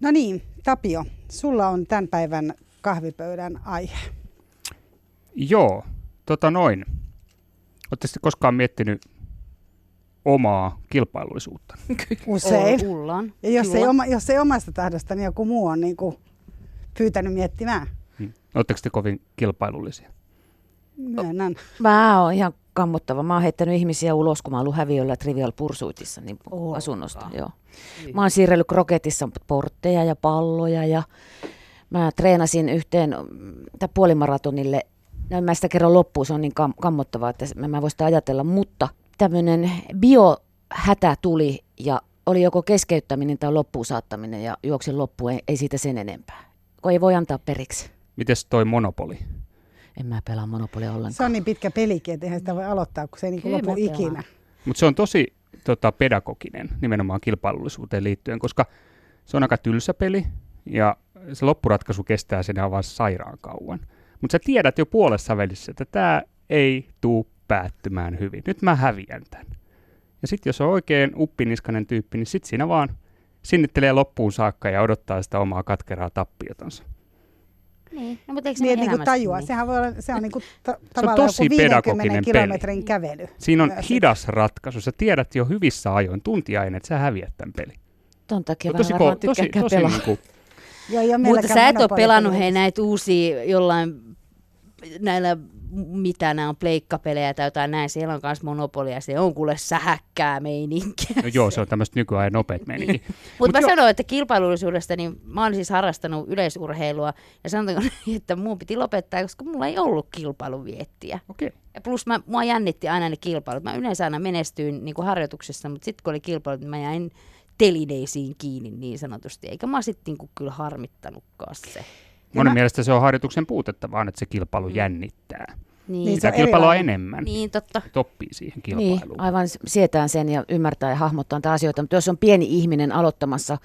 No niin, Tapio, sulla on tämän päivän kahvipöydän aihe. Joo, tota noin. Oletteko koskaan miettinyt omaa kilpailullisuutta? Usein. Ullaan. Ja jos ei, oma, jos ei omasta tahdosta, niin joku muu on niin kuin pyytänyt miettimään. Hmm. Oletteko te kovin kilpailullisia? Myönnän. Mä oon ihan kammottava. Mä oon heittänyt ihmisiä ulos, kun mä oon ollut häviöllä Trivial Pursuitissa niin Olkaa. asunnosta. Joo. Mä oon siirrellyt kroketissa portteja ja palloja ja mä treenasin yhteen tai puolimaratonille. No, mä sitä kerron loppuun, se on niin kam- kammottavaa, että mä mä en voi sitä ajatella, mutta tämmöinen biohätä tuli ja oli joko keskeyttäminen tai loppuun saattaminen ja juoksin loppuun, ei, ei siitä sen enempää. Kun ei voi antaa periksi. Mites toi monopoli? En mä pelaa monopolia ollenkaan. Se on niin pitkä pelikin, että eihän sitä voi aloittaa, kun se ei niin lopu ikinä. Mutta se on tosi tota, pedagoginen nimenomaan kilpailullisuuteen liittyen, koska se on aika tylsä peli ja se loppuratkaisu kestää sen aivan sairaan kauan. Mutta sä tiedät jo puolessa välissä, että tämä ei tuu päättymään hyvin. Nyt mä häviän tämän. Ja sitten jos on oikein uppiniskainen tyyppi, niin sitten siinä vaan sinnittelee loppuun saakka ja odottaa sitä omaa katkeraa tappiotansa. Niin, no, mutta eikö se Niin, niin kuin tajua. niin? Sehän voi olla, se on niin kuin ta- tavallaan tosi joku 50 pedagoginen kilometrin kävely. Siinä on Myös. hidas ratkaisu. Sä tiedät jo hyvissä ajoin, tuntia ennen, että sä häviät tämän pelin. Ton takia Tosi, vähän varmaan ko- tosi, tosi pelaa. niin kuin, Joo, Mutta sä et ole pelannut hei näitä uusia jollain näillä mitä nämä on pleikkapelejä tai jotain näin, siellä on myös monopolia, se on kuule sähäkkää meininkiä. no joo, se on tämmöistä nykyajan nopeat meininki. Mutta mä joo. sanoin, että kilpailullisuudesta, niin mä oon siis harrastanut yleisurheilua ja sanotaanko niin, että mun piti lopettaa, koska mulla ei ollut kilpailuviettiä. Okei. Ja plus mä, mua jännitti aina ne kilpailut. Mä yleensä aina menestyin niin kuin harjoituksessa, mutta sitten kun oli kilpailut, niin mä jäin telineisiin kiinni niin sanotusti. Eikä mä sitten niin kyllä harmittanutkaan se. Monen mä- mielestä se on harjoituksen puutetta, vaan että se kilpailu Mm. jännittää. Niin, Niin, se Sitä on kilpailua erilainen. enemmän, niin totta. että oppii siihen Niin, kilpailuun. aivan sietään sen ja ymmärtää ja hahmottaa niitä asioita. Mutta jos on pieni ihminen aloittamassa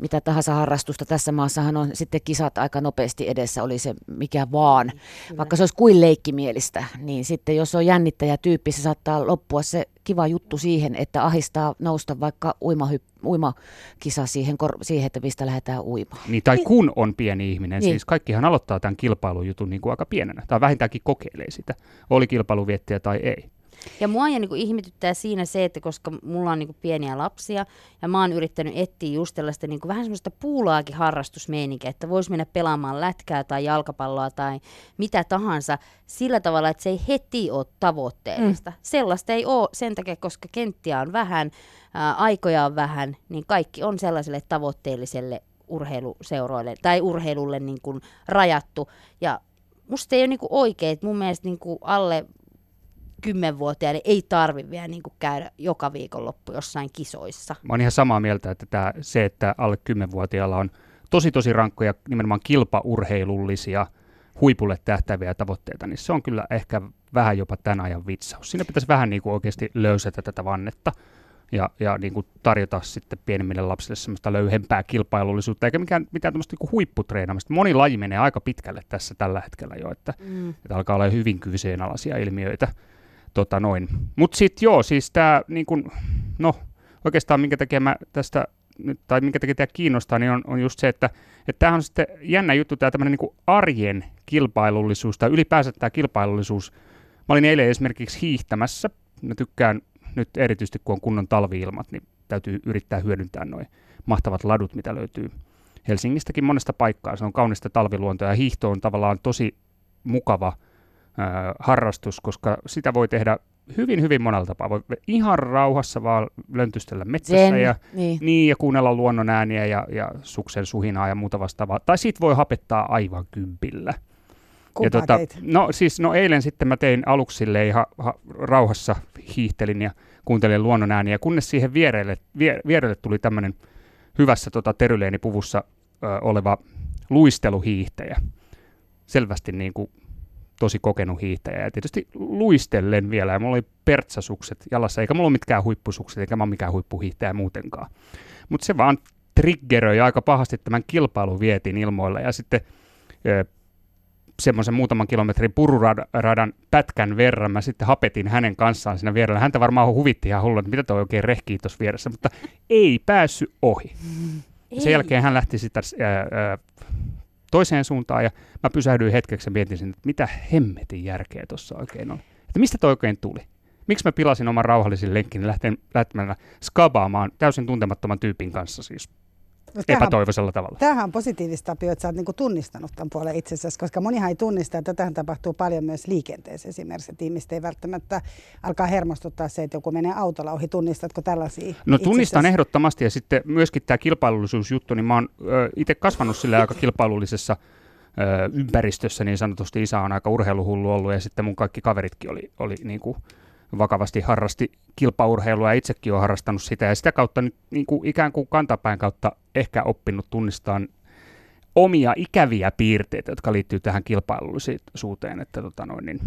mitä tahansa harrastusta, tässä maassahan on sitten kisat aika nopeasti edessä, oli se mikä vaan. Vaikka se olisi kuin leikkimielistä, niin sitten jos on jännittäjä tyyppi, se saattaa loppua se kiva juttu siihen, että ahistaa nousta vaikka uimahy- uimakisa siihen, kor- siihen, että mistä lähdetään uimaan. Niin, tai kun on pieni ihminen, Niin. siis kaikkihan aloittaa tämän kilpailujutun niin kuin aika pienenä, tai vähintäänkin kokeilee sitä, oli kilpailuviettiä tai ei. Ja mua ja niin ihmetyttää siinä se, että koska mulla on niin pieniä lapsia ja mä oon yrittänyt etsiä just tällaista niin vähän semmoista puulaakin harrastusmeininkiä, että vois mennä pelaamaan lätkää tai jalkapalloa tai mitä tahansa sillä tavalla, että se ei heti ole tavoitteellista. Mm. Sellaista ei ole sen takia, koska kenttiä on vähän, ää, aikoja on vähän, niin kaikki on sellaiselle tavoitteelliselle urheiluseuroille tai urheilulle niin kuin rajattu. Ja musta ei ole niin kuin oikein, että mun mielestä niin kuin alle kymmenvuotiaille ei tarvi vielä niin kuin käydä joka viikonloppu jossain kisoissa. Mä oon ihan samaa mieltä, että tää, se, että alle 10-vuotiaalla on tosi tosi rankkoja nimenomaan kilpaurheilullisia huipulle tähtäviä tavoitteita, niin se on kyllä ehkä vähän jopa tämän ajan vitsaus. Siinä pitäisi vähän niin kuin oikeasti löysätä tätä vannetta ja, ja niin kuin tarjota sitten pienemmille lapsille semmoista löyhempää kilpailullisuutta, eikä mikään, mitään tämmöistä niin huipputreenaamista. Moni laji menee aika pitkälle tässä tällä hetkellä jo, että, Mm. että alkaa olla hyvin kyseenalaisia ilmiöitä. Tota noin. Mutta sitten joo, siis tämä niin no oikeastaan minkä takia mä tästä tai minkä takia tämä kiinnostaa, niin on, on just se, että tämähän on sitten jännä juttu, tämä tämmöinen niin arjen kilpailullisuus, tai ylipäänsä tämä kilpailullisuus. Mä olin eilen esimerkiksi hiihtämässä, mä tykkään nyt erityisesti kun on kunnon talviilmat, niin täytyy yrittää hyödyntää noin mahtavat ladut, mitä löytyy Helsingistäkin monesta paikkaa. Se on kaunista talviluontoa ja hiihto on tavallaan tosi mukava harrastus, koska sitä voi tehdä hyvin, hyvin monella tapaa. Voi ihan rauhassa vaan löntystellä metsässä Zen, ja, niin. niin, ja kuunnella luonnon ääniä ja, ja suksen suhinaa ja muuta vastaavaa. Tai sit voi hapettaa aivan kympillä. Kumpaa ja tota, teit? no siis no eilen sitten mä tein aluksi silleen ihan ha, rauhassa hiihtelin ja kuuntelin luonnon ääniä, kunnes siihen vierelle, vie, vierelle tuli tämmöinen hyvässä tota, teryleenipuvussa ö, oleva luisteluhiihtäjä. Selvästi niin kuin tosi kokenut hiihtäjä ja tietysti luistellen vielä ja mulla oli pertsasukset jalassa, eikä mulla ole mitkään huippusukset, eikä mä ole mikään huippuhiihtäjä muutenkaan. Mutta se vaan triggeröi aika pahasti tämän kilpailuvietin ilmoilla ja sitten ö, semmoisen muutaman kilometrin pururadan pätkän verran mä sitten hapetin hänen kanssaan siinä vierellä. Häntä varmaan huvitti ihan hullu, että mitä toi oikein rehkii tuossa vieressä, mutta ei päässyt ohi. Sen Ei. jälkeen hän lähti sitä ää, ää, toiseen suuntaan ja mä pysähdyin hetkeksi ja mietin, että mitä hemmetin järkeä tuossa oikein on. Että mistä toi oikein tuli? Miksi mä pilasin oman rauhallisen lenkkini lähtemällä skabaamaan täysin tuntemattoman tyypin kanssa siis No, tämähän- epätoivoisella tavalla? Tämähän on positiivista Tapio, että sä oot niinku tunnistanut tämän puolen itsessäsi, koska monihan ei tunnista, että tätähän tapahtuu paljon myös liikenteessä esimerkiksi, että ihmiset ei välttämättä alkaa hermostuttaa se, että joku menee autolla ohi. Tunnistatko tällaisia No tunnistan itsessäsi? ehdottomasti ja sitten myöskin tämä kilpailullisuusjuttu, niin mä oon itse kasvanut sille aika kilpailullisessa ympäristössä niin sanotusti. Isä on aika urheiluhullu ollut ja sitten mun kaikki kaveritkin oli, oli niin kuin vakavasti harrasti kilpaurheilua ja itsekin olen harrastanut sitä ja sitä kautta nyt niin kuin ikään kuin kantapäin kautta ehkä oppinut tunnistamaan omia ikäviä piirteitä, jotka liittyy tähän kilpailullisuuteen. Että tota noin, niin.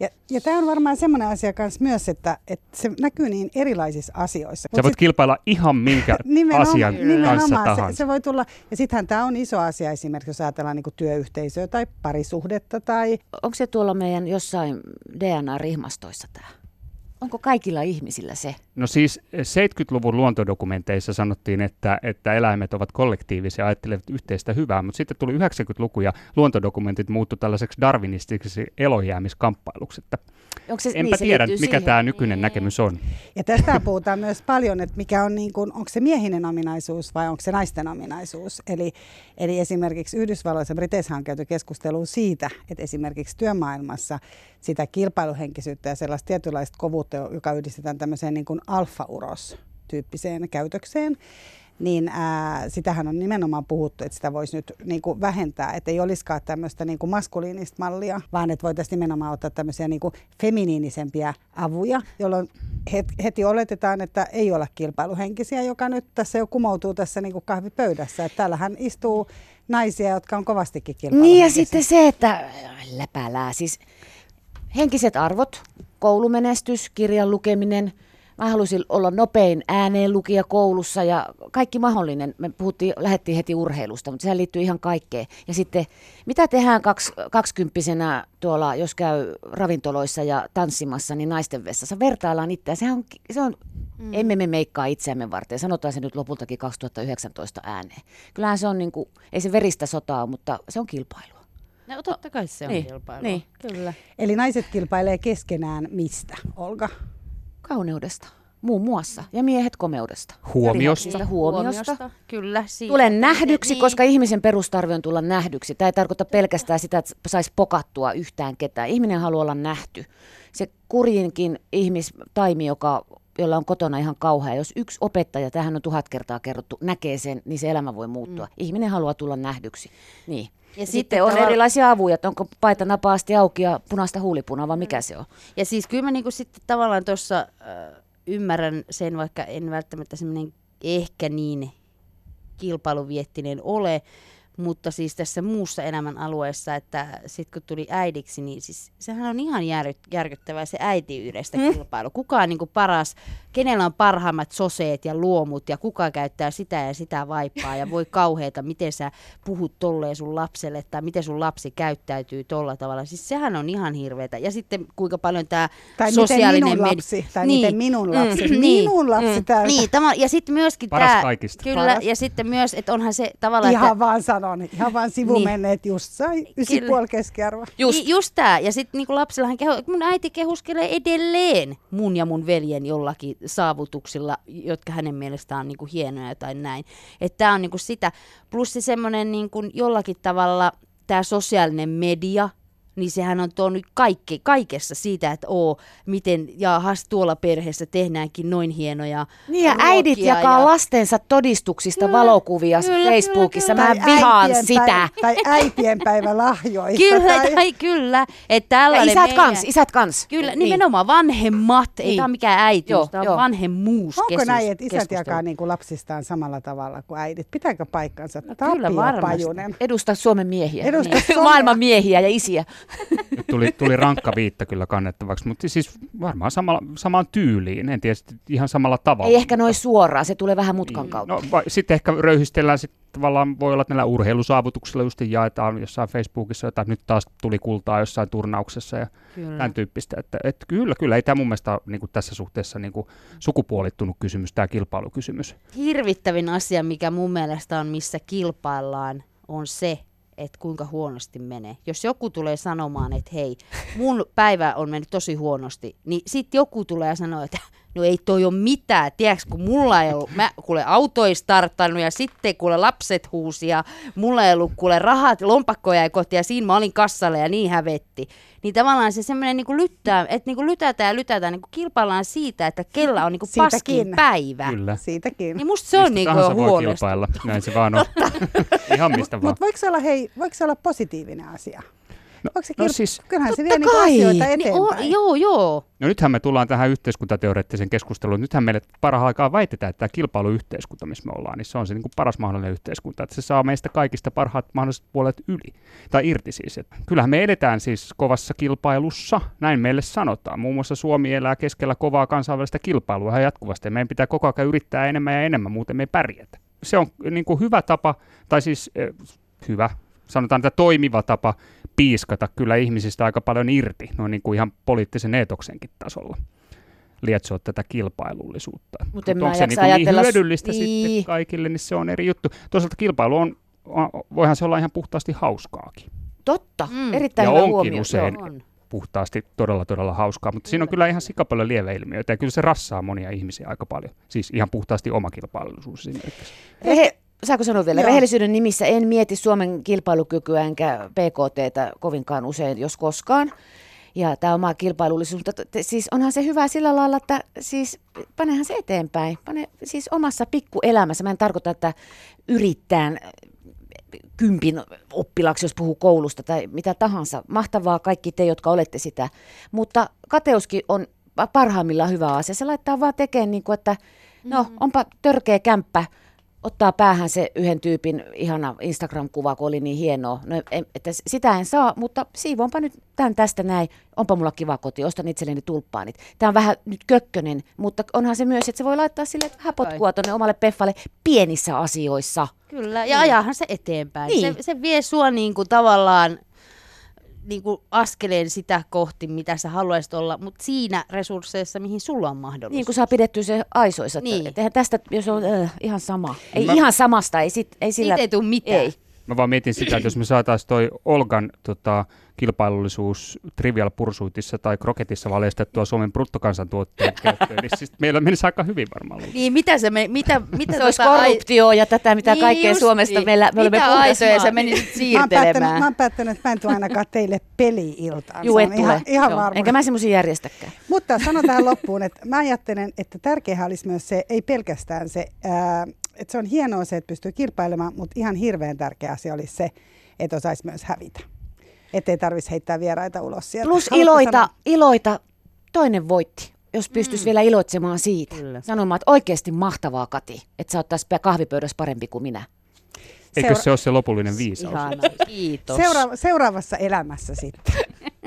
Ja, ja tämä on varmaan semmoinen asia kanssa myös, että, että se näkyy niin erilaisissa asioissa. Sä voit sit- kilpailla ihan minkä asian kanssa tahansa. se, se voi tulla. Ja sittenhän tämä on iso asia esimerkiksi, jos ajatellaan niin työyhteisöä tai parisuhdetta tai Onko se tuolla meidän jossain DNA-rihmastoissa tämä? Onko kaikilla ihmisillä se? No siis 70-luvun luontodokumenteissa sanottiin, että, että eläimet ovat kollektiivisia ja ajattelevat yhteistä hyvää, mutta sitten tuli 90-luku ja luontodokumentit muuttu tällaiseksi darwinistiseksi elojäämiskamppailuksi. Että Onko se, enpä niin, tiedä, mikä siihen. tämä nykyinen näkemys on. Ja tästä puhutaan myös paljon, että mikä on niin kuin, onko se miehinen ominaisuus vai onko se naisten ominaisuus. Eli, eli esimerkiksi Yhdysvalloissa Briteissä on käyty keskustelua siitä, että esimerkiksi työmaailmassa sitä kilpailuhenkisyyttä ja sellaista tietynlaista kovuutta, joka yhdistetään tämmöiseen niin kuin alfa-uros-tyyppiseen käytökseen, niin ää, sitähän on nimenomaan puhuttu, että sitä voisi nyt niin kuin vähentää, että ei olisikaan tämmöistä niin kuin maskuliinista mallia, vaan että voitaisiin nimenomaan ottaa tämmöisiä niin kuin feminiinisempia avuja, jolloin het- heti oletetaan, että ei olla kilpailuhenkisiä, joka nyt tässä jo kumoutuu tässä niin kuin kahvipöydässä. Että täällähän istuu naisia, jotka on kovastikin Niin ja kilpailuhenkisiä. sitten se, että läpälää, siis henkiset arvot, koulumenestys, kirjan lukeminen. Mä halusin olla nopein ääneen lukija koulussa ja kaikki mahdollinen. Me puhuttiin, lähdettiin heti urheilusta, mutta sehän liittyy ihan kaikkeen. Ja sitten, mitä tehdään kaks, kaksikymppisenä tuolla, jos käy ravintoloissa ja tanssimassa, niin naisten vessassa vertaillaan itseään. Sehän on, se on mm. emme me meikkaa itseämme varten. Sanotaan se nyt lopultakin 2019 ääneen. Kyllähän se on niin kuin, ei se veristä sotaa, mutta se on kilpailua. No totta kai se on Niin, kilpailu. niin. Kyllä. Eli naiset kilpailee keskenään mistä, Olga? Kauneudesta, muun muassa. Ja miehet komeudesta. Huomiosta. Huomiosta. Kyllä. Siitä. Tulen nähdyksi, Niin. koska ihmisen perustarve on tulla nähdyksi. Tämä ei tarkoita pelkästään sitä, että saisi pokattua yhtään ketään. Ihminen haluaa olla nähty. Se kurjinkin ihmistaimi, joka, jolla on kotona ihan kauhea. Jos yksi opettaja, tähän on tuhat kertaa kerrottu, näkee sen, niin se elämä voi muuttua. Mm. Ihminen haluaa tulla nähdyksi. Niin. Ja, sitten, sitten on tavalla- erilaisia avuja, että onko paita napaasti auki ja punaista huulipunaa, vai mikä se on. Ja siis kyllä mä niinku sitten tavallaan tuossa äh, ymmärrän sen, vaikka en välttämättä semmoinen ehkä niin kilpailuviettinen ole, mutta siis tässä muussa elämän alueessa, että sitten kun tuli äidiksi, niin siis sehän on ihan jär, järkyttävää se äitiydestä mm. kilpailu. Kuka on niinku paras, kenellä on parhaimmat soseet ja luomut ja kuka käyttää sitä ja sitä vaippaa ja voi kauheeta, miten sä puhut tolleen sun lapselle tai miten sun lapsi käyttäytyy tolla tavalla. Siis sehän on ihan hirveetä. Ja sitten kuinka paljon tämä Tai sosiaalinen miten minun lapsi, tai miten minun lapsi, Mm, minun lapsi täältä. Niin, tämä, ja sitten myöskin Paras tämä, kaikista. kyllä, Paras. ja sitten myös, että onhan se tavallaan, Ihan että, vaan sanon, ihan vaan sivumenneet just sai ysi puoli keskiarvoa. Just. Just, just tämä. Ja sitten niinku lapsillahan keho, mun äiti kehuskelee edelleen mun ja mun veljen jollakin saavutuksilla, jotka hänen mielestään on niinku hienoja tai näin. Että tämä on niinku sitä. Plus se semmoinen niinku jollakin tavalla tämä sosiaalinen media, niin sehän on tuonut kaikki, kaikessa siitä, että oo, miten jaahas tuolla perheessä tehdäänkin noin hienoja Niin ja äidit jakaa ja- lastensa todistuksista Kyllä, valokuvia kyllä, Facebookissa. kyllä, Mä Tai vihaan äitien sitä. Päivä, tai äitienpäivälahjoista. Kyllä, tai, tai kyllä. Että Ja isät meidän- kans, isät kans. Kyllä, niin. nimenomaan vanhemmat. Ei Niin. tämä ole mikään Joo, tämä on joo. vanhemmuus. Onko keskus- näin, että isät keskustelu. jakaa niin kuin lapsistaan samalla tavalla kuin äidit? Pitääkö paikkansa? No kyllä Tapio varmasti. Pajunen. Edusta Suomen miehiä. Edusta niin. Suomea. Maailman miehiä ja isiä. Nyt tuli, tuli rankka viitta kyllä kannettavaksi, mutta siis varmaan samalla, samaan tyyliin, en tiedä ihan samalla tavalla. Ei ehkä noin suoraan, se tulee vähän mutkan Niin, kautta. No, va- sitten ehkä röyhistellään, sit tavallaan voi olla, että näillä urheilusaavutuksilla just jaetaan jossain Facebookissa, että nyt taas tuli kultaa jossain turnauksessa ja Kyllä. tämän tyyppistä. Että, että kyllä, kyllä, ei tämä mun mielestä niin kuin tässä suhteessa niin kuin sukupuolittunut kysymys, tämä kilpailukysymys. Hirvittävin asia, mikä mun mielestä on, missä kilpaillaan, on se, että kuinka huonosti menee. Jos joku tulee sanomaan, että hei, mun päivä on mennyt tosi huonosti, niin sitten joku tulee ja sanoo, että no ei toi ole mitään. Tiedätkö, kun mulla ei ollut, mä kuule auto ei starttanut ja sitten kuule lapset huusi ja mulla ei ollut kuule rahat, lompakkoja ei kohti ja siinä mä olin kassalle ja niin hävetti. Niin tavallaan se semmoinen niin lyttää, että niin lytätään ja lytätään, niin kilpaillaan siitä, että kella on niin paskin Siitäkin. päivä. Kyllä. Siitäkin. Niin musta se on Mistä niin voi huonosti. kilpailla, näin se vaan on. Ihan mistä vaan. Mutta voiko se olla, hei, voiko se olla positiivinen asia? No, Onko se no kilp- siis- Kyllähän se vie niinku kai. asioita Niin eteenpäin. on, joo, joo. No nythän me tullaan tähän yhteiskuntateoreettiseen keskusteluun. Nythän meille parhaan aikaa väitetään, että tämä kilpailuyhteiskunta, missä me ollaan, niin se on se niin kuin paras mahdollinen yhteiskunta. Että se saa meistä kaikista parhaat mahdolliset puolet yli, tai irti siis. Että kyllähän me edetään siis kovassa kilpailussa, näin meille sanotaan. Muun muassa Suomi elää keskellä kovaa kansainvälistä kilpailua ihan jatkuvasti. Ja meidän pitää koko ajan yrittää enemmän ja enemmän, muuten me ei pärjätä. Se on niin kuin hyvä tapa, tai siis eh, hyvä, sanotaan, että toimiva tapa piiskata kyllä ihmisistä aika paljon irti, noin niin kuin ihan poliittisen eetoksenkin tasolla lietsoa tätä kilpailullisuutta. Mut en Mut mä onko se jaksa niin, niin ajatella s- hyödyllistä niin. sitten kaikille, niin se on eri juttu. Toisaalta kilpailu on, voihan se olla ihan puhtaasti hauskaakin. Totta, Mm. erittäin Ja hyvä onkin huomio. usein. Joo. On. Puhtaasti todella todella hauskaa, mutta siinä on kyllä ihan sikapaljon lieveilmiöitä ja kyllä se rassaa monia ihmisiä aika paljon. Siis ihan puhtaasti oma kilpailullisuus esimerkiksi. Rehe, saako sanoa vielä? Joo. Rehellisyyden nimissä en mieti Suomen kilpailukykyä enkä PKTtä kovinkaan usein, jos koskaan. Ja tämä oma kilpailullisuus, mutta t- siis onhan se hyvä sillä lailla, että siis panehan se eteenpäin. Pane siis omassa pikkuelämässä. Mä en tarkoita, että yrittään kympin oppilaaksi, jos puhuu koulusta tai mitä tahansa. Mahtavaa kaikki te, jotka olette sitä. Mutta kateuskin on parhaimmillaan hyvä asia. Se laittaa vaan tekemään, niin kuin, että no onpa törkeä kämppä, ottaa päähän se yhden tyypin ihana Instagram-kuva, kun oli niin hienoa. No, en, että sitä en saa, mutta siivoonpa nyt tämän tästä näin. Onpa mulla kiva koti, ostan itselleni tulppaanit. Tämä on vähän nyt kökkönen, mutta onhan se myös, että se voi laittaa sille vähän potkua tuonne omalle peffalle pienissä asioissa. Kyllä, ja ajahan se eteenpäin. Niin. Se, se vie sua niin kuin tavallaan niin kuin askeleen sitä kohti, mitä sä haluaisit olla, mutta siinä resursseissa, mihin sulla on mahdollisuus. Niin kuin saa pidettyä se aisoissa. Niin. Eihän tästä, jos on äh, ihan sama. Ei Mä- ihan samasta, ei, sit, ei sillä... Siitä ei tule mitään. Ei. Mä vaan mietin sitä, että jos me saataisiin toi Olgan tota, kilpailullisuus Trivial Pursuitissa tai Kroketissa valistettua Suomen bruttokansantuotteen käyttöön, niin siis meillä menisi aika hyvin varmaan. luulen. Niin, mitä se, me, mitä, mitä Se olisi tota korruptio ja tätä, mitä Niin kaikkea justiin. Suomesta meillä, me olemme aitoja maa. sä menisit Mä oon, päättänyt, siirtelemään? mä oon päättänyt, että mä en tule ainakaan teille peli-iltaan. Juu, Se et tule. ihan, ihan. Enkä mä semmoisia järjestäkään. Mutta sanon tähän loppuun, että mä ajattelen, että tärkeää olisi myös se, ei pelkästään se, ää, että se on hienoa se, että pystyy kilpailemaan, mutta ihan hirveän tärkeä asia olisi se, että osaisi myös hävitä. Että ei tarvitsisi heittää vieraita ulos sieltä. Plus Haluatko iloita, sanoa- iloita, toinen voitti. Jos pystyisi mm. vielä iloitsemaan siitä. Kyllä. Sanomaan, että oikeasti mahtavaa Kati, että sä oot tässä kahvipöydässä parempi kuin minä. Eikö Seura- se ole se lopullinen viisaus? Ihana, kiitos. Seuraava, seuraavassa elämässä sitten.